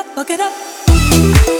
up, buck it up.